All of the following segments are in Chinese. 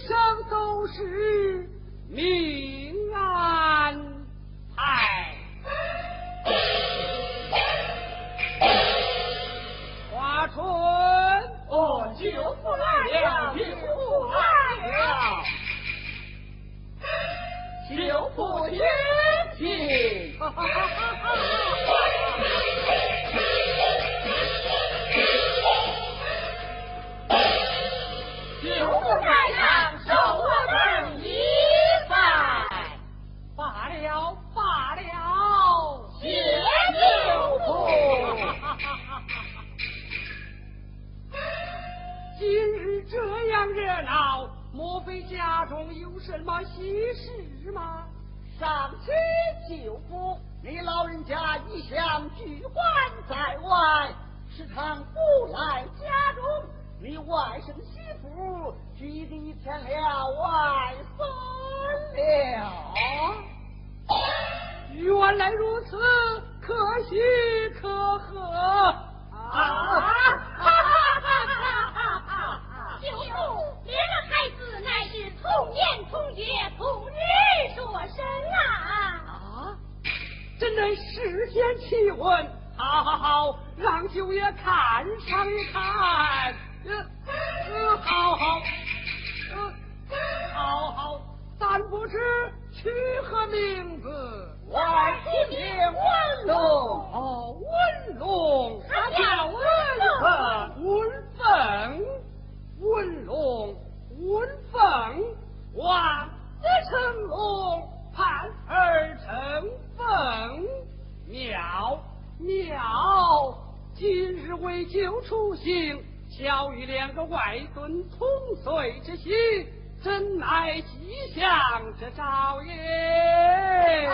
生都是命安嗨花春我就不来了就不来了就不听听哈哈哈什么喜事吗？上去舅父，你老人家一向居官在外，时常不来家中。你外甥媳妇居地添了外孙了。原来如此，可喜可贺啊！舅父，这个孩子乃是同年同月同日所生啊！啊，真乃世间奇闻！好好好，让舅爷看上一看。呃呃，好好，呃，好好，咱不知取何名字？我姓名文龙，哦，文龙，他叫文凤，文凤，文龙，文凤，望子成龙，盼儿成凤，妙妙，今日为救出行。小与两个外孙同岁之喜，真乃吉祥之兆也！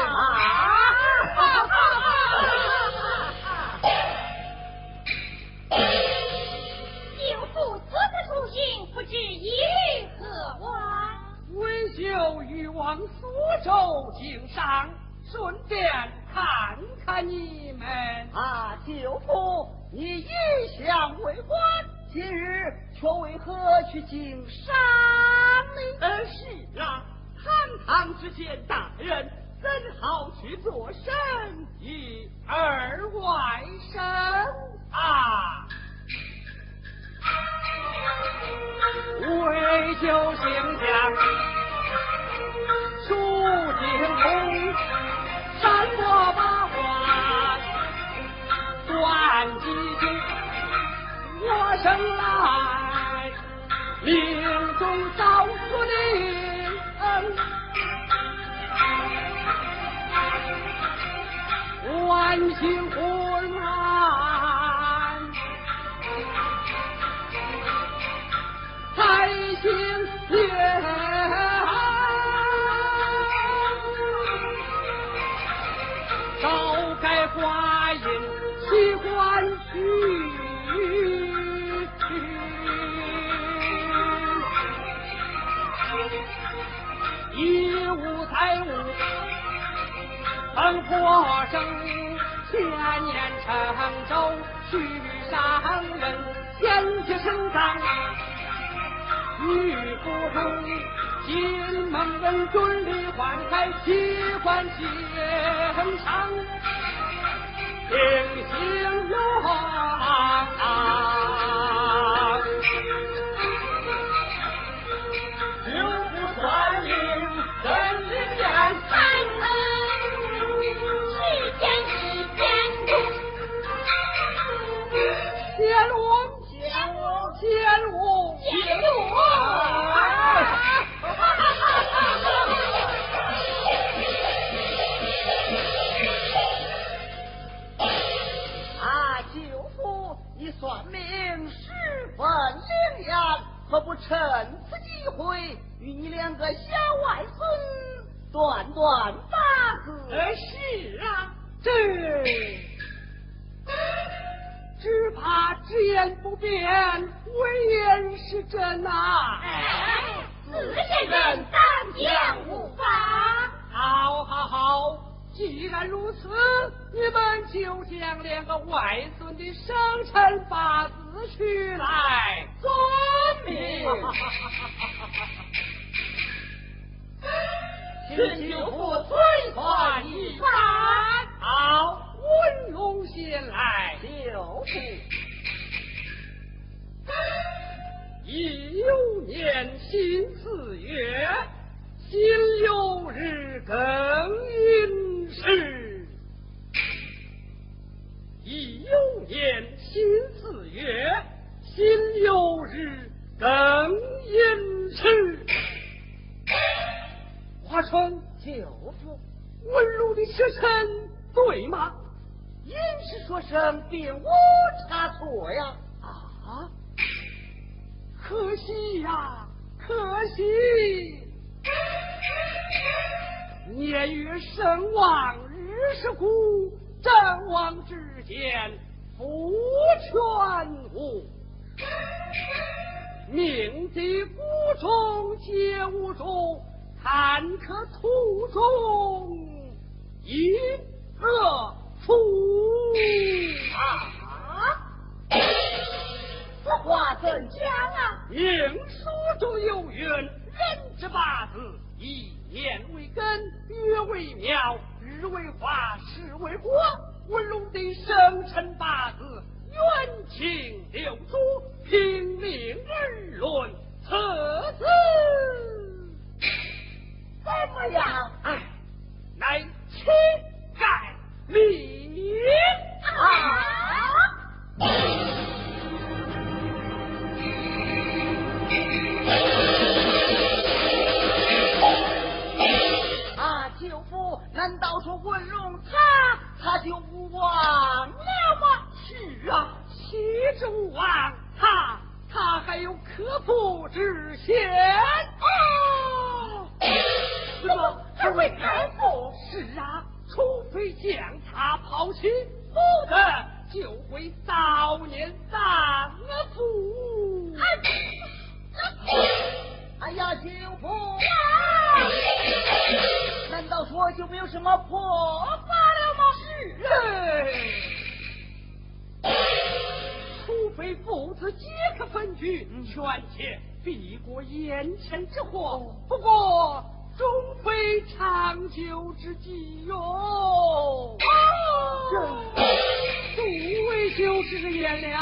舅父此次出行，不知意何往？文秀欲往苏州经商，顺便看看你们。啊，舅父，你一向为官。今日却为何去经商呢？呃，是啊，堂堂之间大人，怎好去做生意？二外甥啊，为救姓家，数尽红，山坡八卦，断几句。我生来命中早注定，万幸混乱，才行愿，花印喜欢去。一无财物，本破生，千年成舟，须上人，贤妻成长，女不中，金门人准里换开，喜欢献上，定心愿。何趁此机会与你两个小外孙断断八字？是啊，这只怕直言不辩，伪言是真呐。此先生当讲无法。好好好，既然如此，你们就将两个外孙的生辰八字取来遵命。请舅父随传一番。好，文龙先来。舅父，乙酉年新四月，辛酉日庚寅时。乙酉年心四月，心有日更寅时。华春，舅父，文龙的学生对吗？说声并无差错呀。啊，可惜呀，可惜！年月生亡，日是孤，战亡之间，福全无。命的谷中皆无中。坎坷途中一个福啊！此话怎讲啊？应书中有云：人之八字，一天为根，月为苗，日为花，时为果。文龙的生辰八字，元清六祖，凭命而论，此字。怎么样？哎，乃乞丐命！啊，难道说文荣他他就无望了吗？是啊，岂止无望？他他还有可破之嫌哦。怎么还会开腹？是啊，除非将他抛弃，否则就会早年丧父。哎呀，舅父，难道说就没有什么破法了吗？是。除非父子皆可分居，权且避过眼前之祸。不过。终非长久之计哟！诸位就是言了。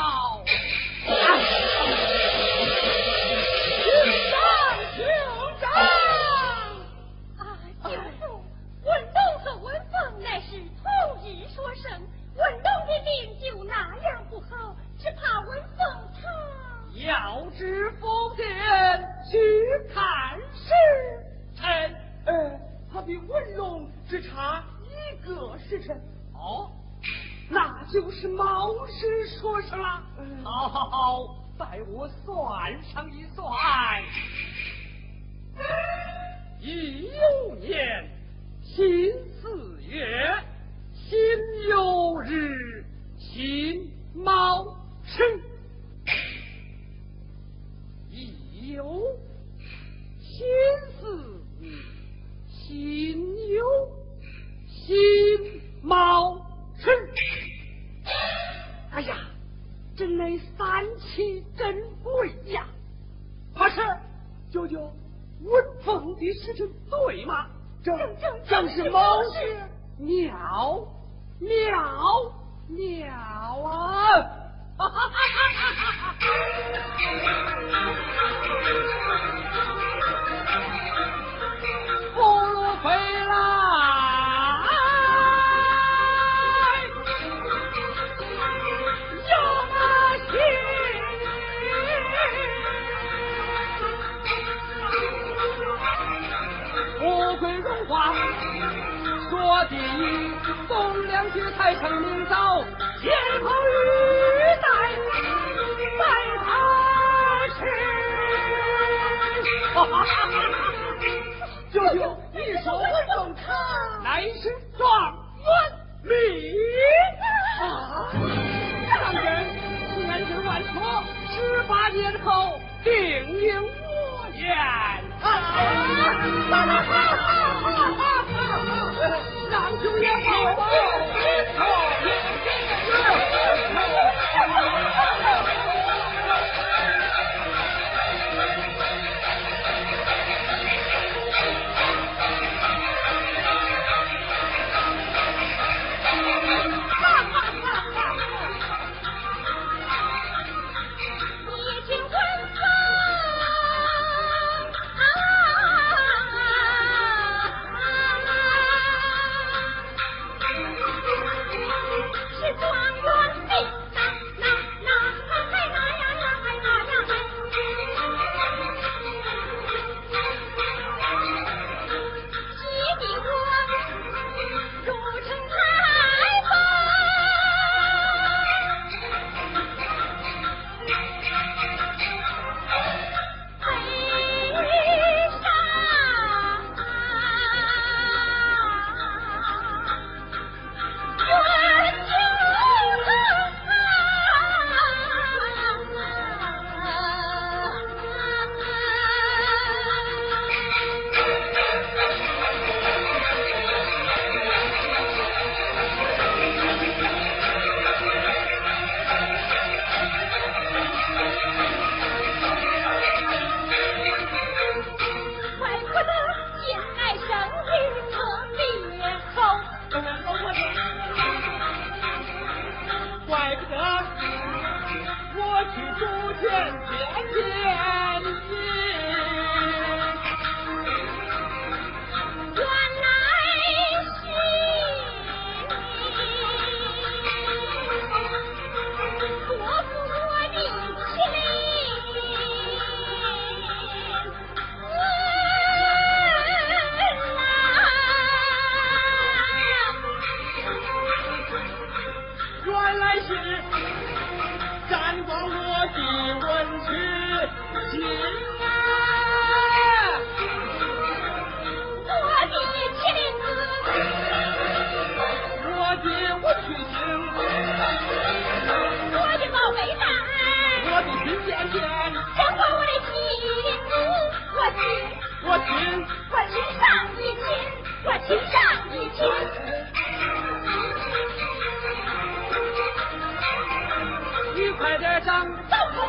时辰。哦，那就是卯时说生了。好，好，好，待我算上一算。乙酉年辛巳月辛酉日辛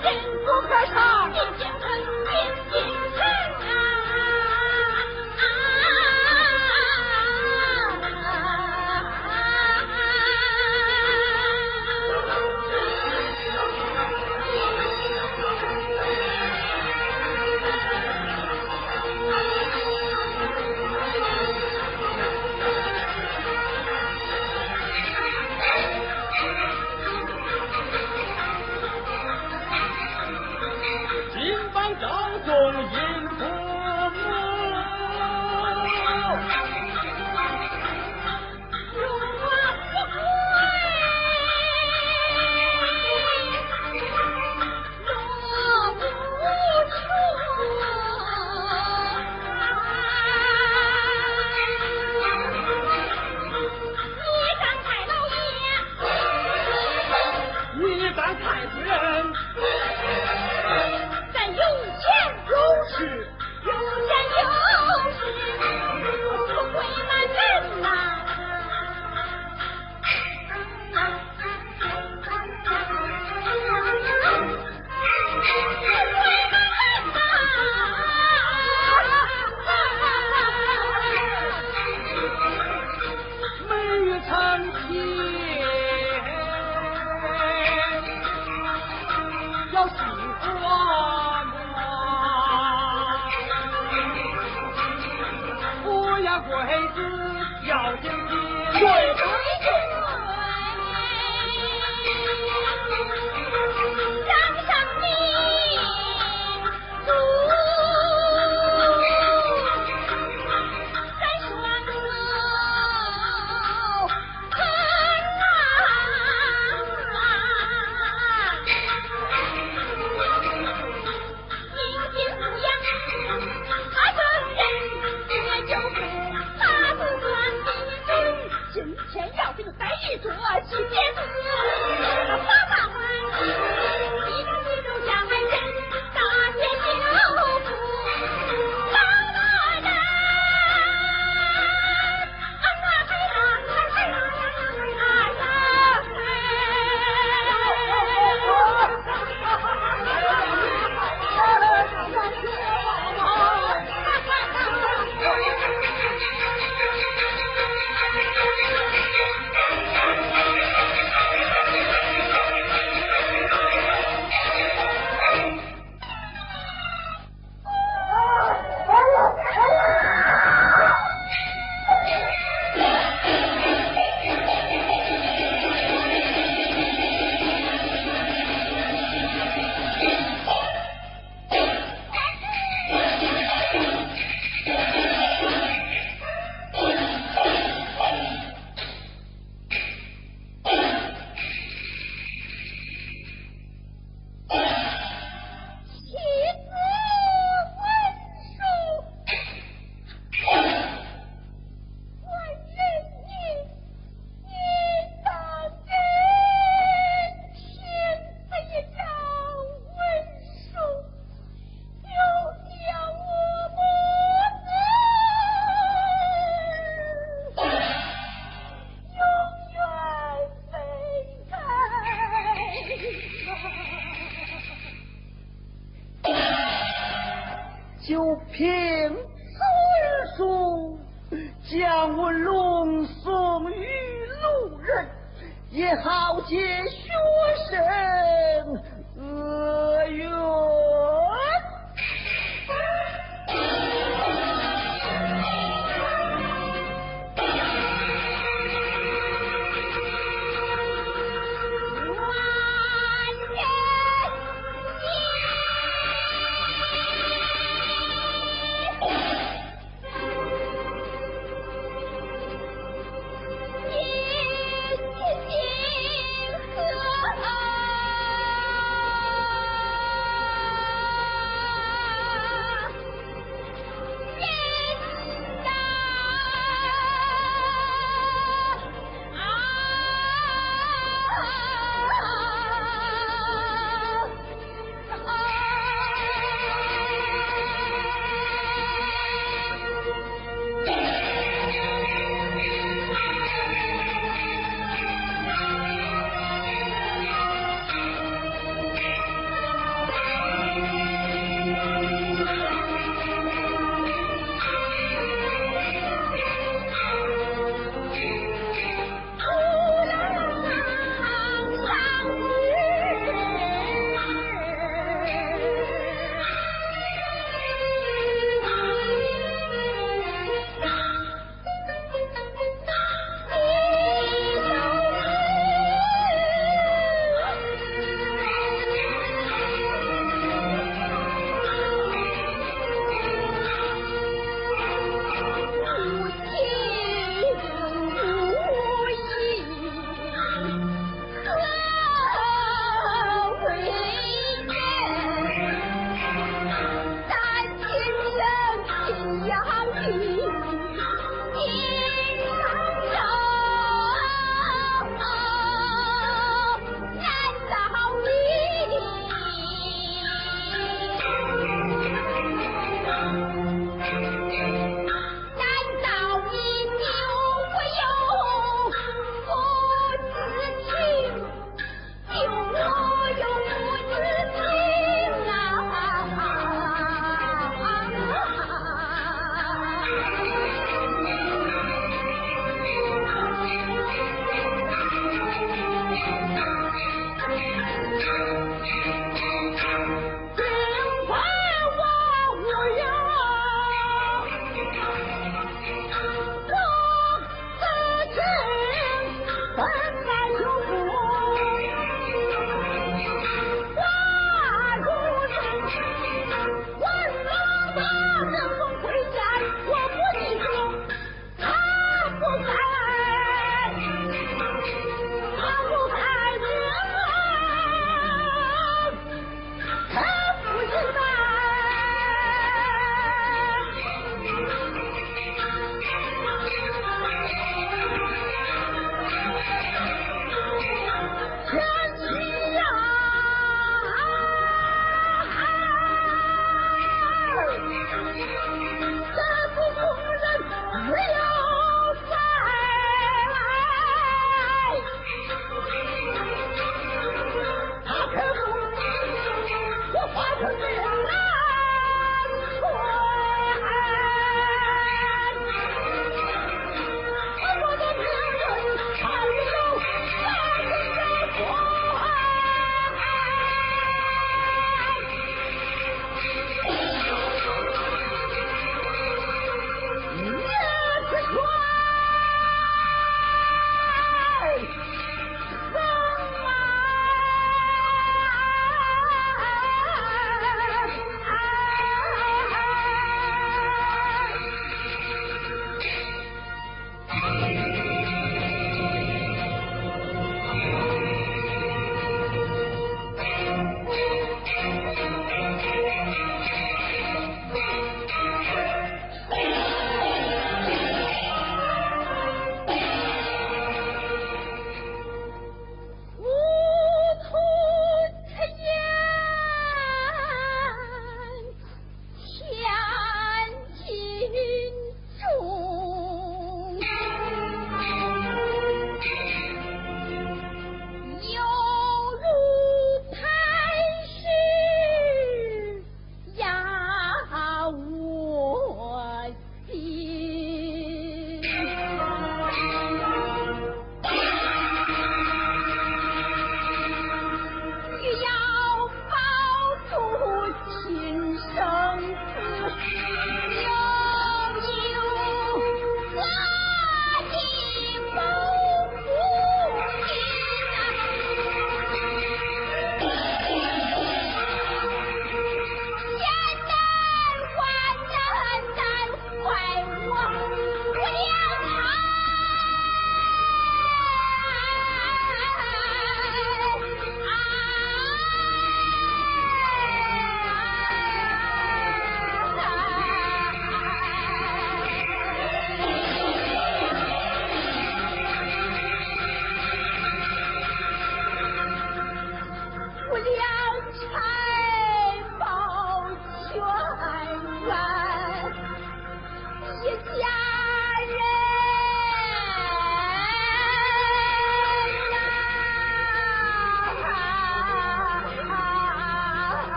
不可少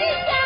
Ninja!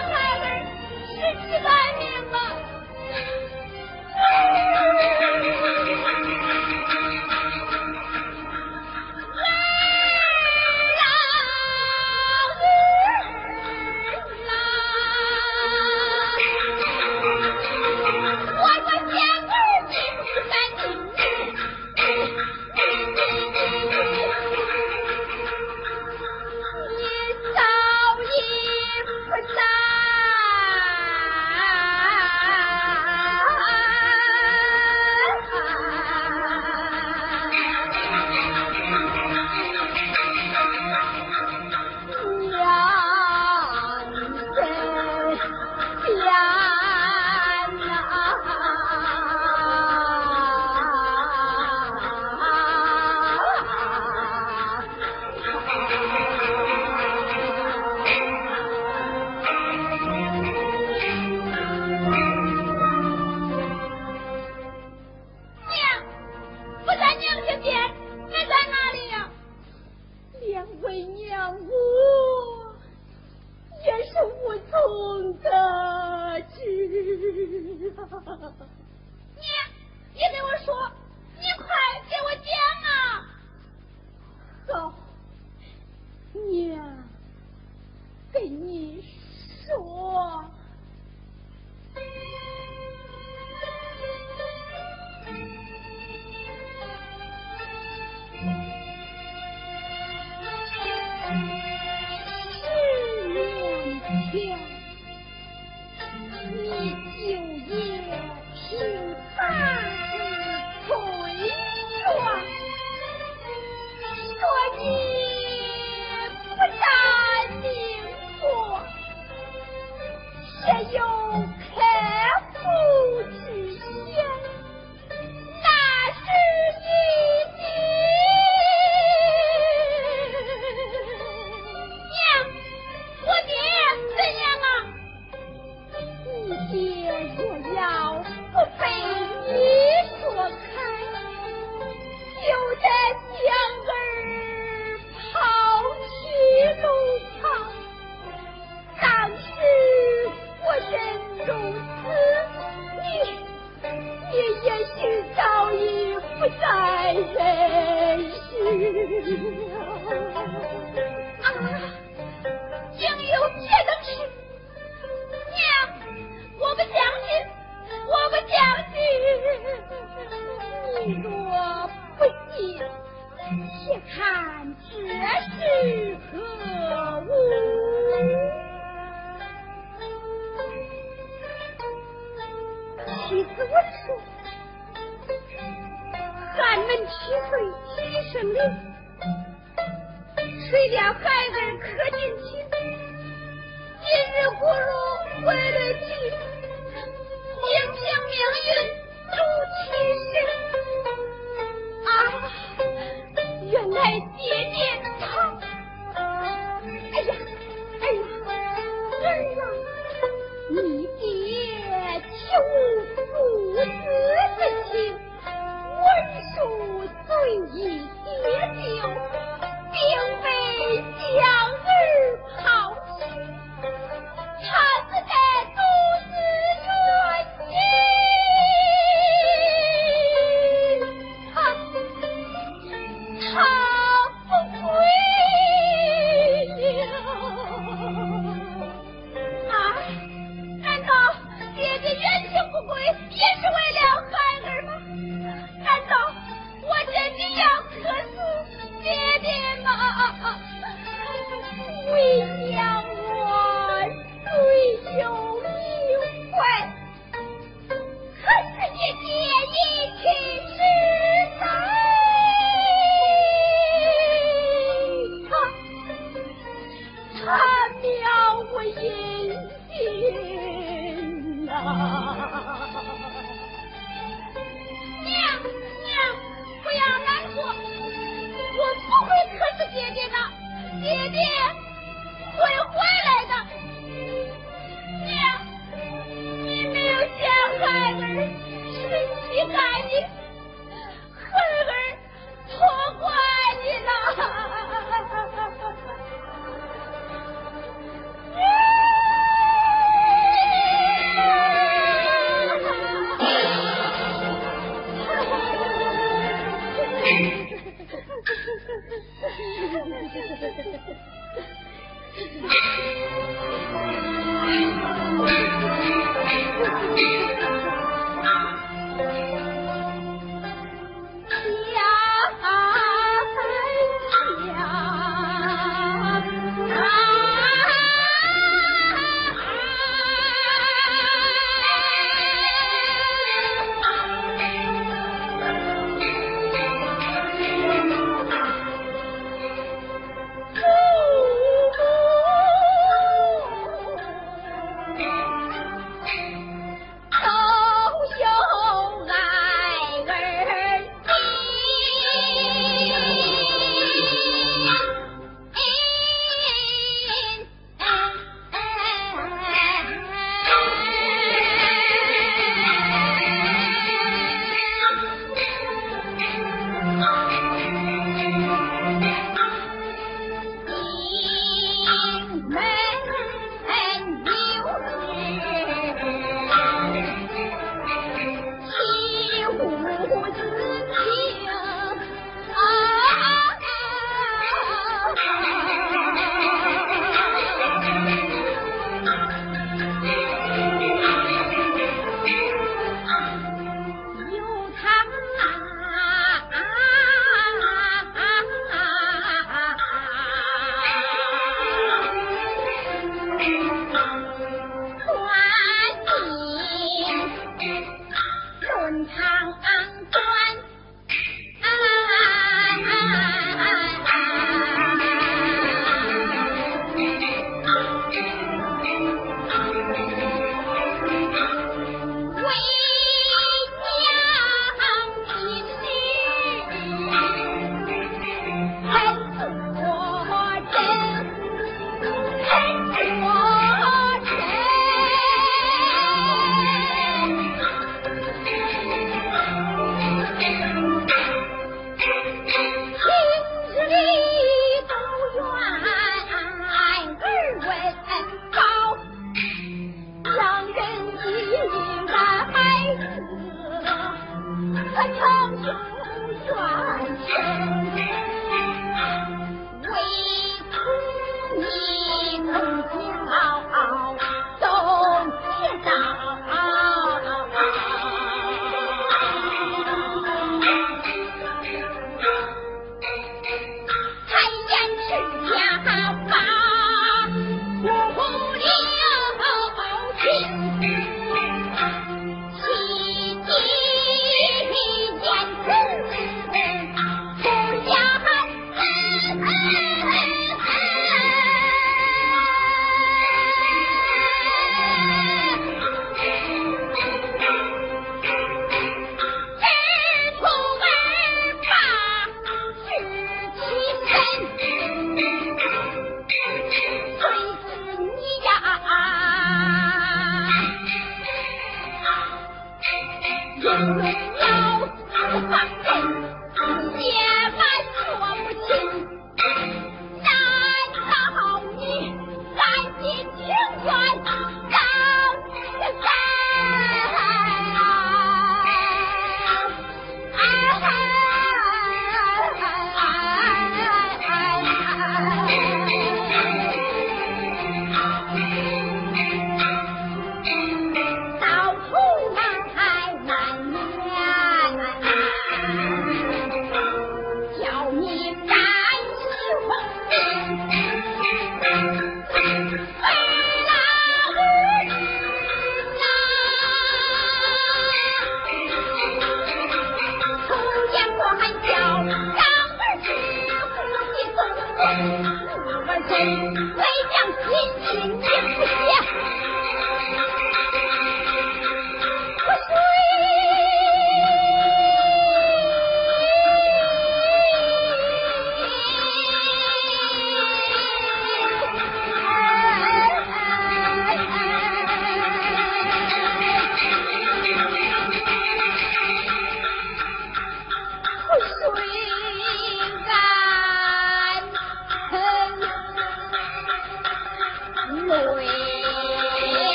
我们这威将亲亲也不歇。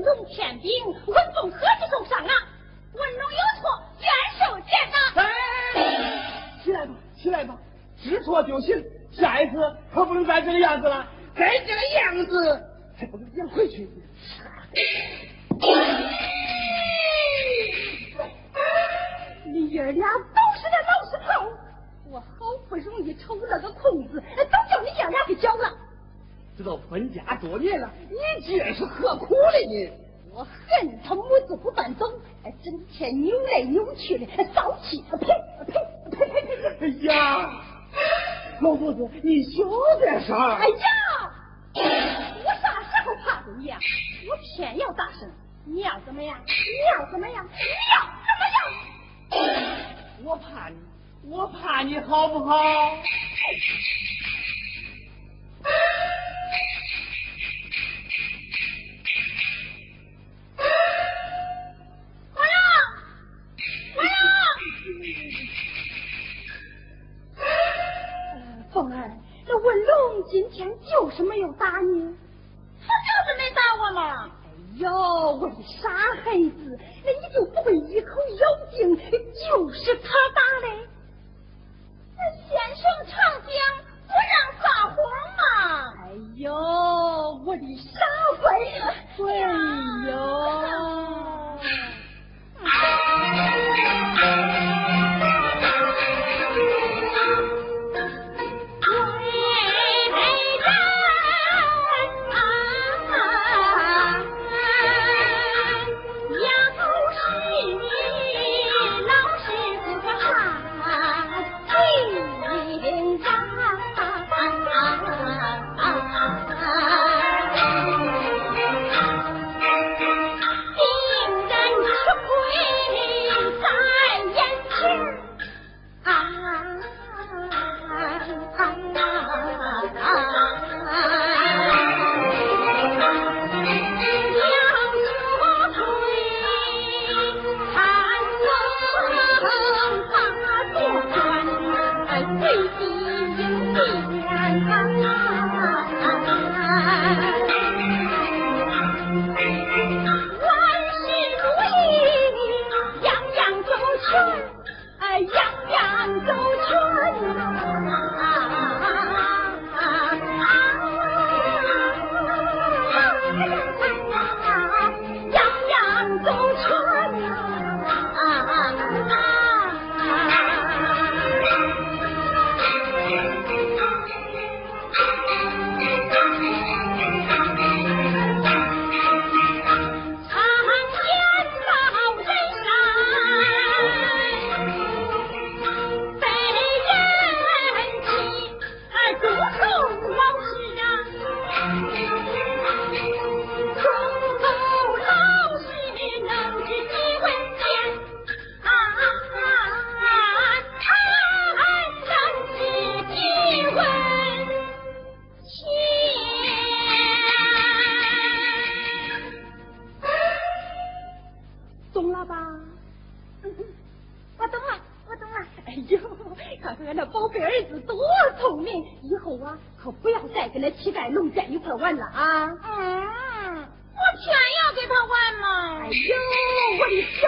文龙天兵，文凤何其受伤啊！文龙有错，愿受检讨。哎，起来吧，起来吧，知错就行，下一次可不能再这个样子了。再这个样子，还不能撵回去。你爷俩都是那老实头，我好不容易抽了个空子，都叫你爷俩给搅了。这都分家多年了，你这是何苦了你？我恨他母子不搬走，整天扭来扭去的，骚气！呸呸呸呸呸！哎呀，老婆子，你小点声！哎呀，我啥时候怕过你啊？我偏要大声！你要怎么样？你要怎么样？你要怎么样？我怕你，我怕你好不好？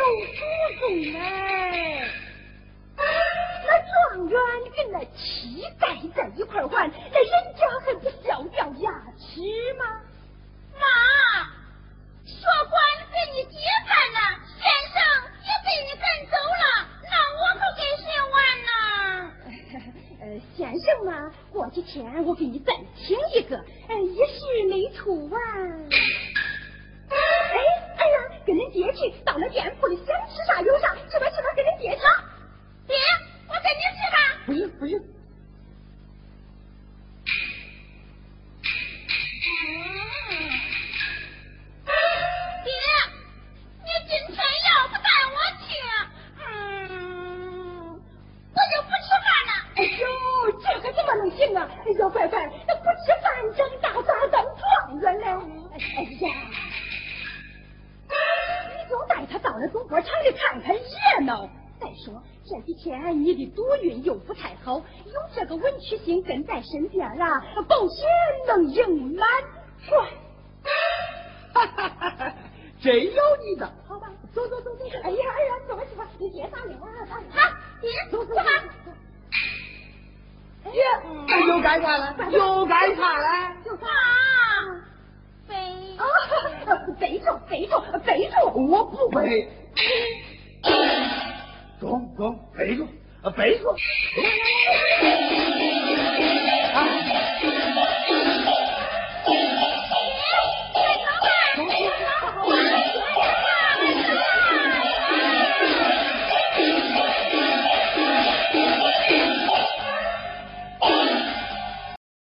老祖宗哎，那状元跟那乞丐在一块玩，那人家还不笑掉牙齿吗？妈，说官被你劫走了，先生也被你赶走了，那我可跟谁玩呢？呃先生呢？过几天我给你再请一个，哎，也是没处玩。哎。跟人爹去，到了店铺里想吃啥有啥，去吧去吧，跟人爹去。爹，我跟你去吧。不行不行。爹，你今天要不带我去，嗯，我就不吃饭了。哎呦，这可怎么能行啊？哎呦，乖乖，那不吃饭长大咋当状元呢？哎呀，带他到了赌博场里看看热闹。再说这几天你的赌运又不太好，有这个文曲星跟在身边啊，保险能赢满贯。哈哈哈哈！真有你的。好吧，走走走走走。哎呀哎呀，走吧走吧，你爹打铃啊，打铃。好，爹，走走走吧。爹，那又干啥了？又干啥了？就啥？背啊，背住，背住，背住！我不背，走走，背住，背住！啊。